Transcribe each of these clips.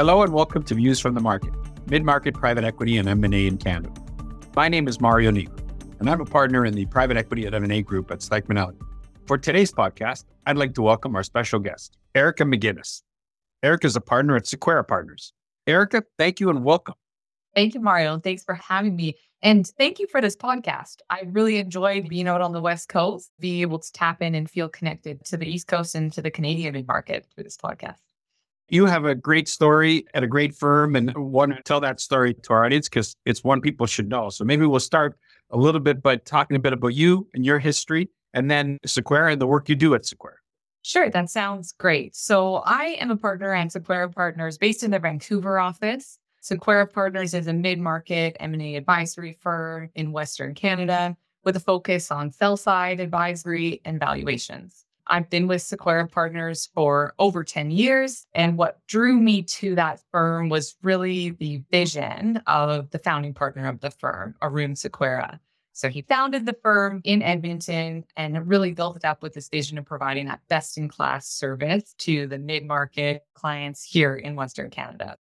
Hello and welcome to Views from the Market, mid-market private equity and M&A in Canada. My name is Mario Nigro, and I'm a partner in the private equity and M&A group at Stikeman Elliott. For today's podcast, I'd like to welcome our special guest, Erica McGuinness. Erica is a partner at Sequeira Partners. Erica, thank you and welcome. Thank you, Mario. and Thanks for having me. And thank you for this podcast. I really enjoyed being out on the West Coast, being able to tap in and feel connected to the East Coast and to the Canadian market through this podcast. You have a great story at a great firm and want to tell that story to our audience because it's one people should know. So maybe we'll start a little bit by talking a bit about you and your history and then Sequeira and the work you do at Sequeira. Sure, that sounds great. So I am a partner at Sequeira Partners based in the Vancouver office. Sequeira Partners is a mid-market M&A advisory firm in Western Canada with a focus on sell-side advisory and valuations. I've been with Sequeira Partners for over 10 years. And what drew me to that firm was really the vision of the founding partner of the firm, Arun Sequeira. So he founded the firm in Edmonton and really built it up with this vision of providing that best in class service to the mid market clients here in Western Canada.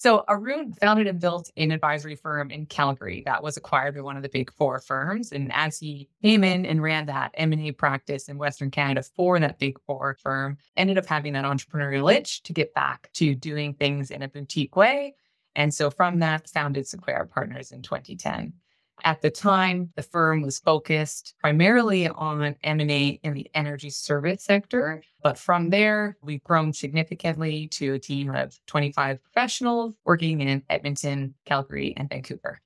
So Arun founded and built an advisory firm in Calgary that was acquired by one of the big four firms. And as he came in and ran that M&A practice in Western Canada for that big four firm, ended up having that entrepreneurial itch to get back to doing things in a boutique way. And so from that, founded Sequeira Partners in 2010. At the time, the firm was focused primarily on M&A in the energy service sector. But from there, we've grown significantly to a team of 25 professionals working in Edmonton, Calgary, and Vancouver.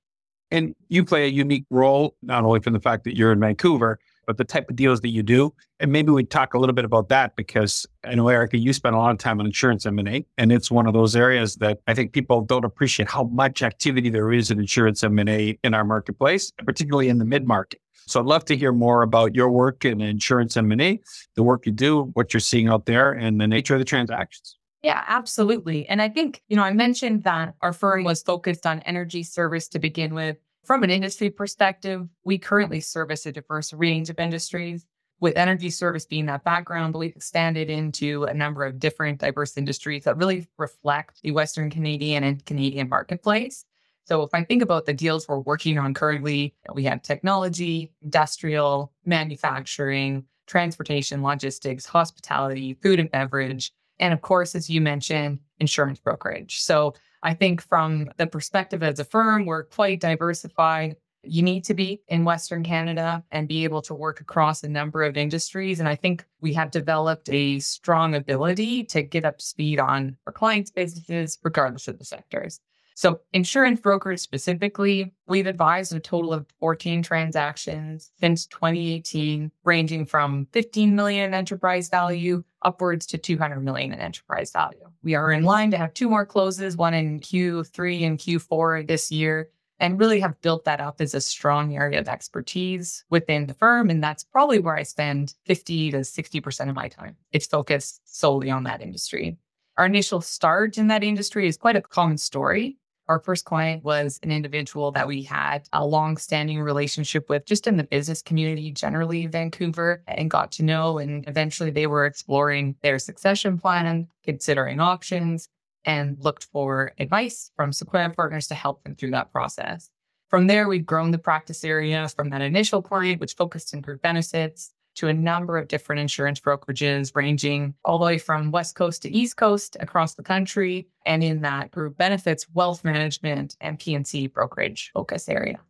And you play a unique role, not only from the fact that you're in Vancouver, but the type of deals that you do. And maybe we talk a little bit about that because I know, Erica, you spend a lot of time on insurance M&A, and it's one of those areas that I think people don't appreciate how much activity there is in insurance M&A in our marketplace, particularly in the mid-market. So I'd love to hear more about your work in insurance M&A, the work you do, what you're seeing out there, and the nature of the transactions. Yeah, absolutely. And I think, you know, I mentioned that our firm was focused on energy service to begin with. From an industry perspective, we currently service a diverse range of industries. With energy service being that background, but we've expanded into a number of different diverse industries that really reflect the Western Canadian and Canadian marketplace. So if I think about the deals we're working on currently, we have technology, industrial, manufacturing, transportation, logistics, hospitality, food and beverage, and of course, as you mentioned, insurance brokerage. So I think from the perspective as a firm, we're quite diversified. You need to be in Western Canada and be able to work across a number of industries. And I think we have developed a strong ability to get up speed on our clients' businesses, regardless of the sectors. So, insurance brokers specifically, we've advised a total of 14 transactions since 2018, ranging from 15 million in enterprise value upwards to 200 million in enterprise value. We are in line to have two more closes, one in Q3 and Q4 this year, and really have built that up as a strong area of expertise within the firm. And that's probably where I spend 50 to 60% of my time. It's focused solely on that industry. Our initial start in that industry is quite a common story. Our first client was an individual that we had a long standing relationship with just in the business community, generally Vancouver, and got to know. And eventually they were exploring their succession plan, considering options, and looked for advice from Sequeira Partners to help them through that process. From there, we've grown the practice area from that initial client, which focused in group benefits, to a number of different insurance brokerages, ranging all the way from West Coast to East Coast across the country. And in that group benefits, wealth management, and P&C brokerage focus area.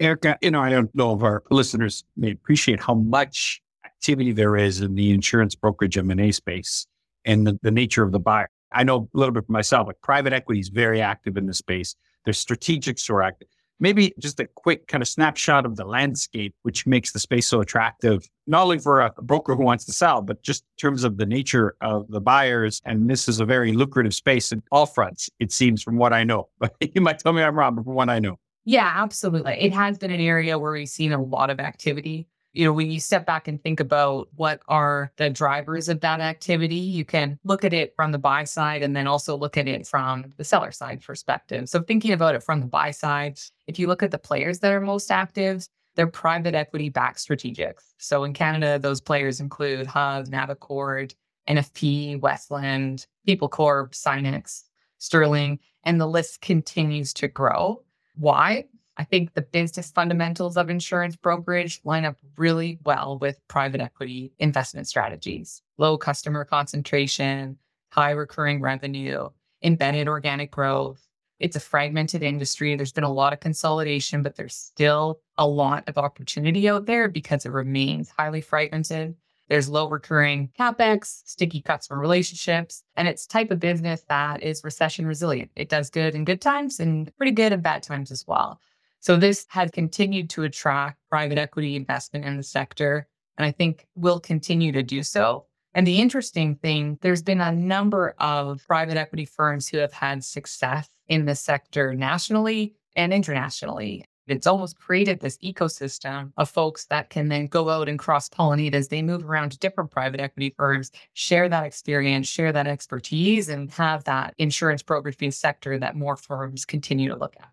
Erica, you know, I don't know if our listeners may appreciate how much activity there is in the insurance brokerage M&A space and the, the nature of the buyer. I know a little bit for myself, like private equity is very active in the space. There's strategics who are active maybe just a quick kind of snapshot of the landscape, which makes the space so attractive, not only for a broker who wants to sell, but just in terms of the nature of the buyers. And this is a very lucrative space in all fronts, it seems, from what I know. But you might tell me I'm wrong, but from what I know. Yeah, absolutely. It has been an area where we've seen a lot of activity you know, when you step back and think about what are the drivers of that activity, you can look at it from the buy side and then also look at it from the seller side perspective. So, thinking about it from the buy side, if you look at the players that are most active, they're private equity backed strategics. So, in Canada, those players include Hub, Navacord, NFP, Westland, PeopleCorp, Sinex, Sterling, and the list continues to grow. Why? I think the business fundamentals of insurance brokerage line up really well with private equity investment strategies. Low customer concentration, high recurring revenue, embedded organic growth. It's a fragmented industry. There's been a lot of consolidation, but there's still a lot of opportunity out there because it remains highly fragmented. There's low recurring capex, sticky customer relationships, and it's type of business that is recession resilient. It does good in good times and pretty good in bad times as well. So this has continued to attract private equity investment in the sector, and I think will continue to do so. And the interesting thing, there's been a number of private equity firms who have had success in the sector nationally and internationally. It's almost created this ecosystem of folks that can then go out and cross pollinate as they move around to different private equity firms, share that experience, share that expertise, and have that insurance brokerage sector that more firms continue to look at.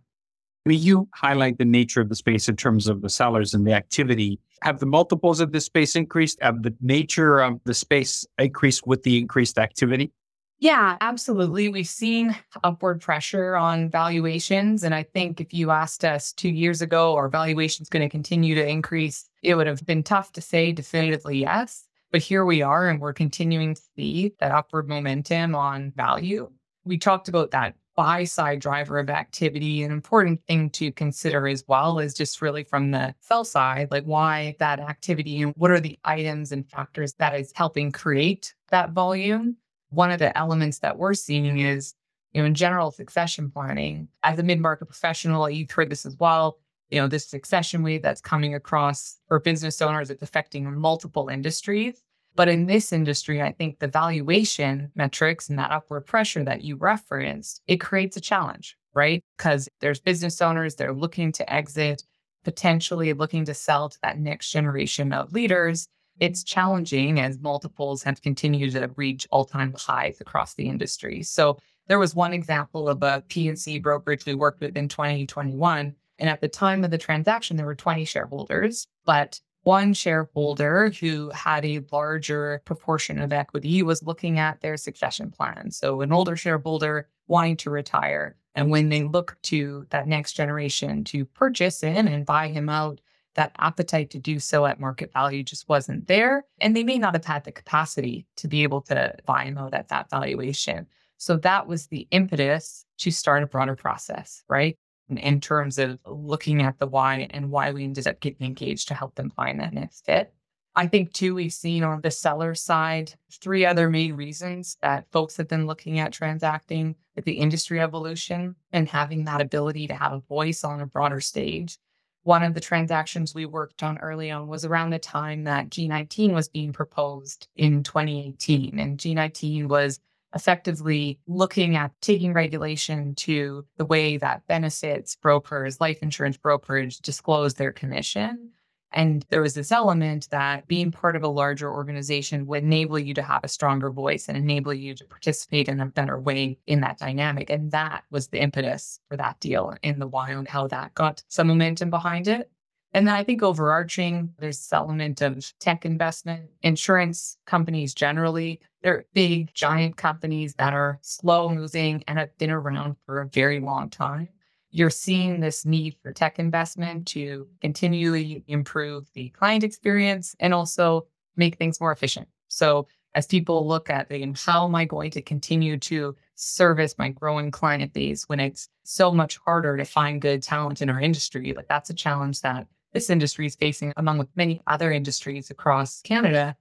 I mean, you highlight the nature of the space in terms of the sellers and the activity. Have the multiples of this space increased? Have the nature of the space increased with the increased activity? Yeah, absolutely. We've seen upward pressure on valuations. And I think if you asked us two years ago, are valuations going to continue to increase? It would have been tough to say definitively yes. But here we are, and we're continuing to see that upward momentum on value. We talked about that buy side driver of activity. An important thing to consider as well is just really from the sell side, like why that activity and what are the items and factors that is helping create that volume. One of the elements that we're seeing is, you know, in general succession planning, as a mid market professional, you've heard this as well. You know, this succession wave that's coming across for business owners, it's affecting multiple industries. But in this industry, I think the valuation metrics and that upward pressure that you referenced, it creates a challenge, right? Because there's business owners, they're looking to exit, potentially looking to sell to that next generation of leaders. It's challenging as multiples have continued to reach all-time highs across the industry. So there was one example of a P&C brokerage we worked with in 2021. And at the time of the transaction, there were 20 shareholders, but one shareholder who had a larger proportion of equity was looking at their succession plan. So, an older shareholder wanting to retire. And when they look to that next generation to purchase in and buy him out, that appetite to do so at market value just wasn't there. And they may not have had the capacity to be able to buy him out at that valuation. So that was the impetus to start a broader process, right? In terms of looking at the why and why we ended up getting engaged to help them find that next fit. I think too, we've seen on the seller side three other main reasons that folks have been looking at transacting with the industry evolution and having that ability to have a voice on a broader stage. One of the transactions we worked on early on was around the time that G19 was being proposed in 2018. And G19 was effectively looking at taking regulation to the way that benefits brokers, life insurance brokerage disclose their commission. And there was this element that being part of a larger organization would enable you to have a stronger voice and enable you to participate in a better way in that dynamic. And that was the impetus for that deal in the wild, how that got some momentum behind it. And then I think overarching, there's this element of tech investment. Insurance companies generally, they're big, giant companies that are slow moving and have been around for a very long time. You're seeing this need for tech investment to continually improve the client experience and also make things more efficient. So as people look at the, how am I going to continue to service my growing client base when it's so much harder to find good talent in our industry? Like that's a challenge that this industry is facing, among with many other industries across Canada.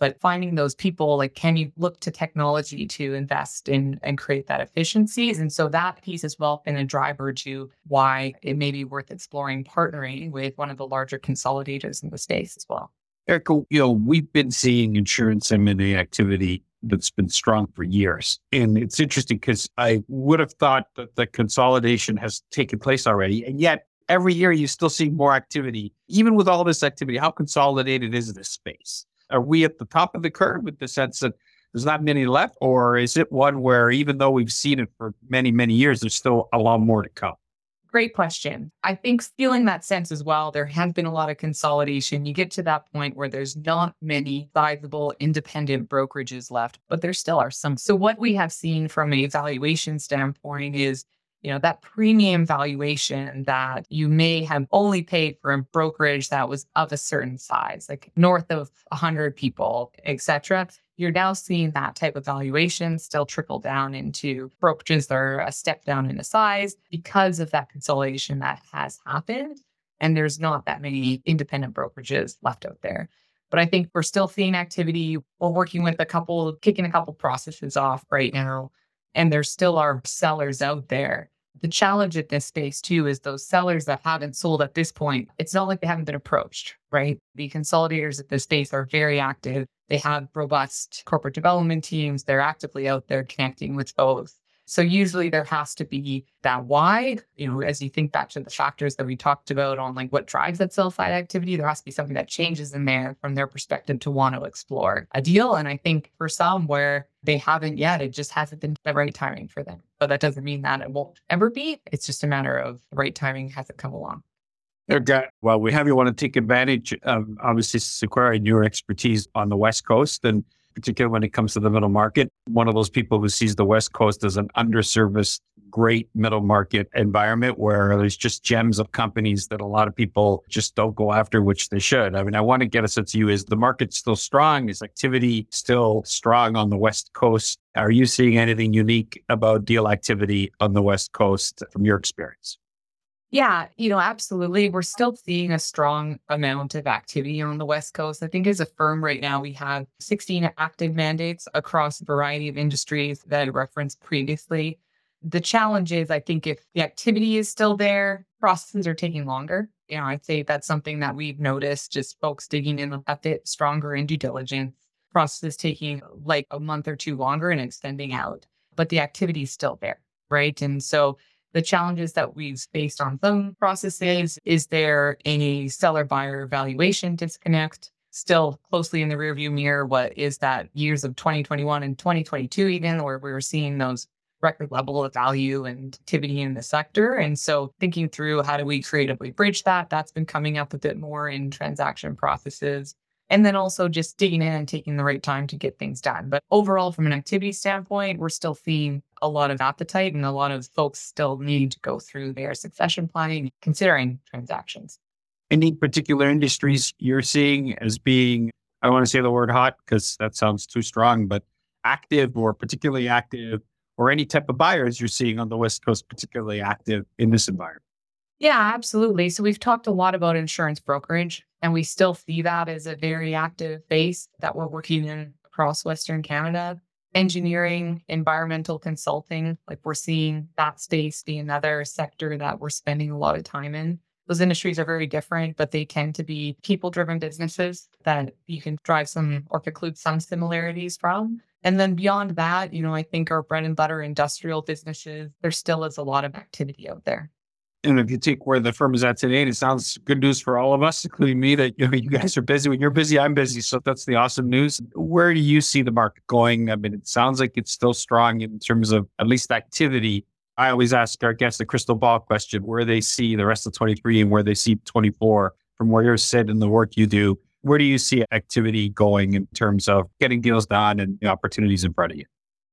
But finding those people, like, can you look to technology to invest in and create that efficiencies? And so that piece has well been a driver to why it may be worth exploring partnering with one of the larger consolidators in the space as well. Erica, you know, we've been seeing insurance M&A activity that's been strong for years. And it's interesting because I would have thought that the consolidation has taken place already. And yet every year you still see more activity. Even with all this activity, how consolidated is this space? Are we at the top of the curve with the sense that there's not many left? Or is it one where even though we've seen it for many, many years, there's still a lot more to come? Great question. I think feeling that sense as well, there has been a lot of consolidation. You get to that point where there's not many sizable independent brokerages left, but there still are some. So, what we have seen from a valuation standpoint is you know that premium valuation that you may have only paid for a brokerage that was of a certain size like north of 100 people etc you're now seeing that type of valuation still trickle down into brokerages that are a step down in the size because of that consolidation that has happened. And there's not that many independent brokerages left out there. But I think we're still seeing activity. We're working with a couple, kicking a couple processes off right now. And there still are sellers out there the challenge at this space too is those sellers that haven't sold at this point, it's not like they haven't been approached, right? The consolidators at this space are very active. They have robust corporate development teams. They're actively out there connecting with both so usually there has to be that why, you know, as you think back to the factors that we talked about on like what drives that sell side activity, there has to be something that changes in there from their perspective to want to explore a deal. And I think for some where they haven't yet, it just hasn't been the right timing for them. But that doesn't mean that it won't ever be. It's just a matter of the right timing hasn't come along. Okay. Well, we have you want to take advantage of obviously Sequeira and your expertise on the West Coast and particularly when it comes to the middle market. One of those people who sees the West Coast as an underserviced, great middle market environment where there's just gems of companies that a lot of people just don't go after, which they should. I mean, I want to get a sense of you is the market still strong? Is activity still strong on the West Coast? Are you seeing anything unique about deal activity on the West Coast from your experience? Yeah, you know, absolutely. We're still seeing a strong amount of activity on the West Coast. I think as a firm right now, we have 16 active mandates across a variety of industries that I referenced previously. The challenge is, I think, if the activity is still there, processes are taking longer. You know, I'd say that's something that we've noticed, just folks digging in a bit stronger in due diligence, processes taking like a month or two longer and extending out, but the activity is still there. Right. And so the challenges that we've faced on some processes? Is there any seller buyer valuation disconnect still closely in the rearview mirror? What is that years of 2021 and 2022 even where we were seeing those record level of value and activity in the sector? And so thinking through how do we creatively bridge that? That's been coming up a bit more in transaction processes and then also just digging in and taking the right time to get things done. But overall, from an activity standpoint, we're still seeing a lot of appetite and a lot of folks still need to go through their succession planning, considering transactions. Any particular industries you're seeing as being, I want to say the word hot because that sounds too strong, but active or particularly active, or any type of buyers you're seeing on the West Coast particularly active in this environment? Yeah, absolutely. So we've talked a lot about insurance brokerage, and we still see that as a very active base that we're working in across Western Canada. Engineering, environmental consulting, like we're seeing that space be another sector that we're spending a lot of time in. Those industries are very different, but they tend to be people driven businesses that you can drive some or conclude some similarities from. And then beyond that, you know, I think our bread and butter industrial businesses, there still is a lot of activity out there and if you take where the firm is at today, and it sounds good news for all of us, including me, that you, know, you guys are busy. When you're busy, I'm busy. So that's the awesome news. Where do you see the market going? I mean, it sounds like it's still strong in terms of at least activity. I always ask our guests the crystal ball question, where they see the rest of 23 and where they see 24 from where you're sitting and the work you do. Where do you see activity going in terms of getting deals done and opportunities in front of you?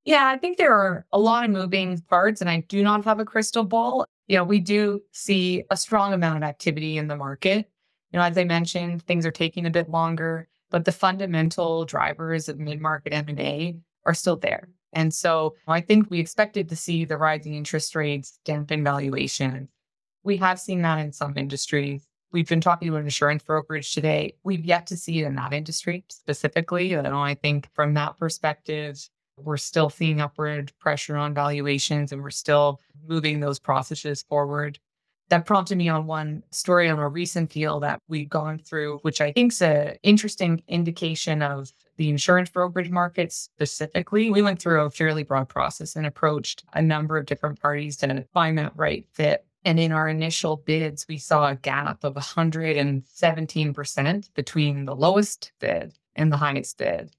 Yeah, I think there are a lot of moving parts, and I do not have a crystal ball you know, we do see a strong amount of activity in the market. You know, as I mentioned, things are taking a bit longer, but the fundamental drivers of mid-market M&A are still there. And so I think we expected to see the rising interest rates dampen valuation. We have seen that in some industries. We've been talking about insurance brokerage today. We've yet to see it in that industry specifically. Know, I think from that perspective, we're still seeing upward pressure on valuations and we're still moving those processes forward. That prompted me on one story on a recent deal that we've gone through, which I think is an interesting indication of the insurance brokerage market specifically. We went through a fairly broad process and approached a number of different parties to find that right fit. And in our initial bids, we saw a gap of 117% between the lowest bid and the highest bid.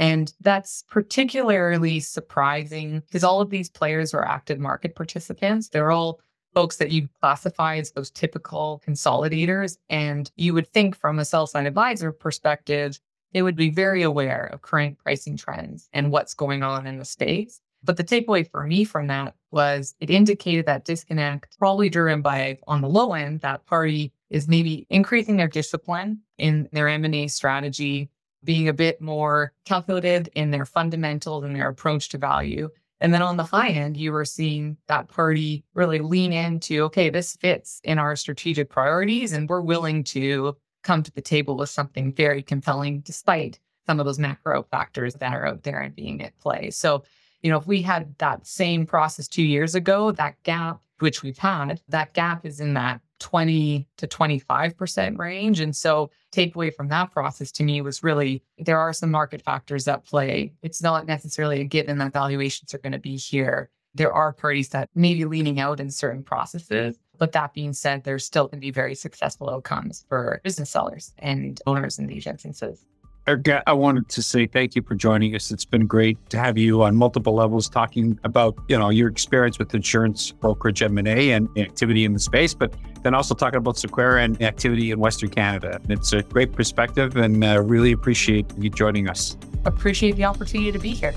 And that's particularly surprising because all of these players are active market participants. They're all folks that you classify as those typical consolidators. And you would think from a sell side advisor perspective, they would be very aware of current pricing trends and what's going on in the space. But the takeaway for me from that was it indicated that disconnect, probably driven by on the low end, that party is maybe increasing their discipline in their M&A strategy, being a bit more calculated in their fundamentals and their approach to value. And then on the high end, you were seeing that party really lean into, okay, this fits in our strategic priorities, and we're willing to come to the table with something very compelling, despite some of those macro factors that are out there and being at play. So, you know, if we had that same process two years ago, that gap, which we've had, that gap is in that 20 to 25% range. And so, takeaway from that process to me was really there are some market factors at play. It's not necessarily a given that valuations are going to be here. There are parties that may be leaning out in certain processes. But that being said, there's still going to be very successful outcomes for business sellers and owners in these instances. I wanted to say thank you for joining us. It's been great to have you on multiple levels talking about, you know, your experience with insurance brokerage M&A and activity in the space, but then also talking about Sequeira and activity in Western Canada. It's a great perspective and uh, really appreciate you joining us. Appreciate the opportunity to be here.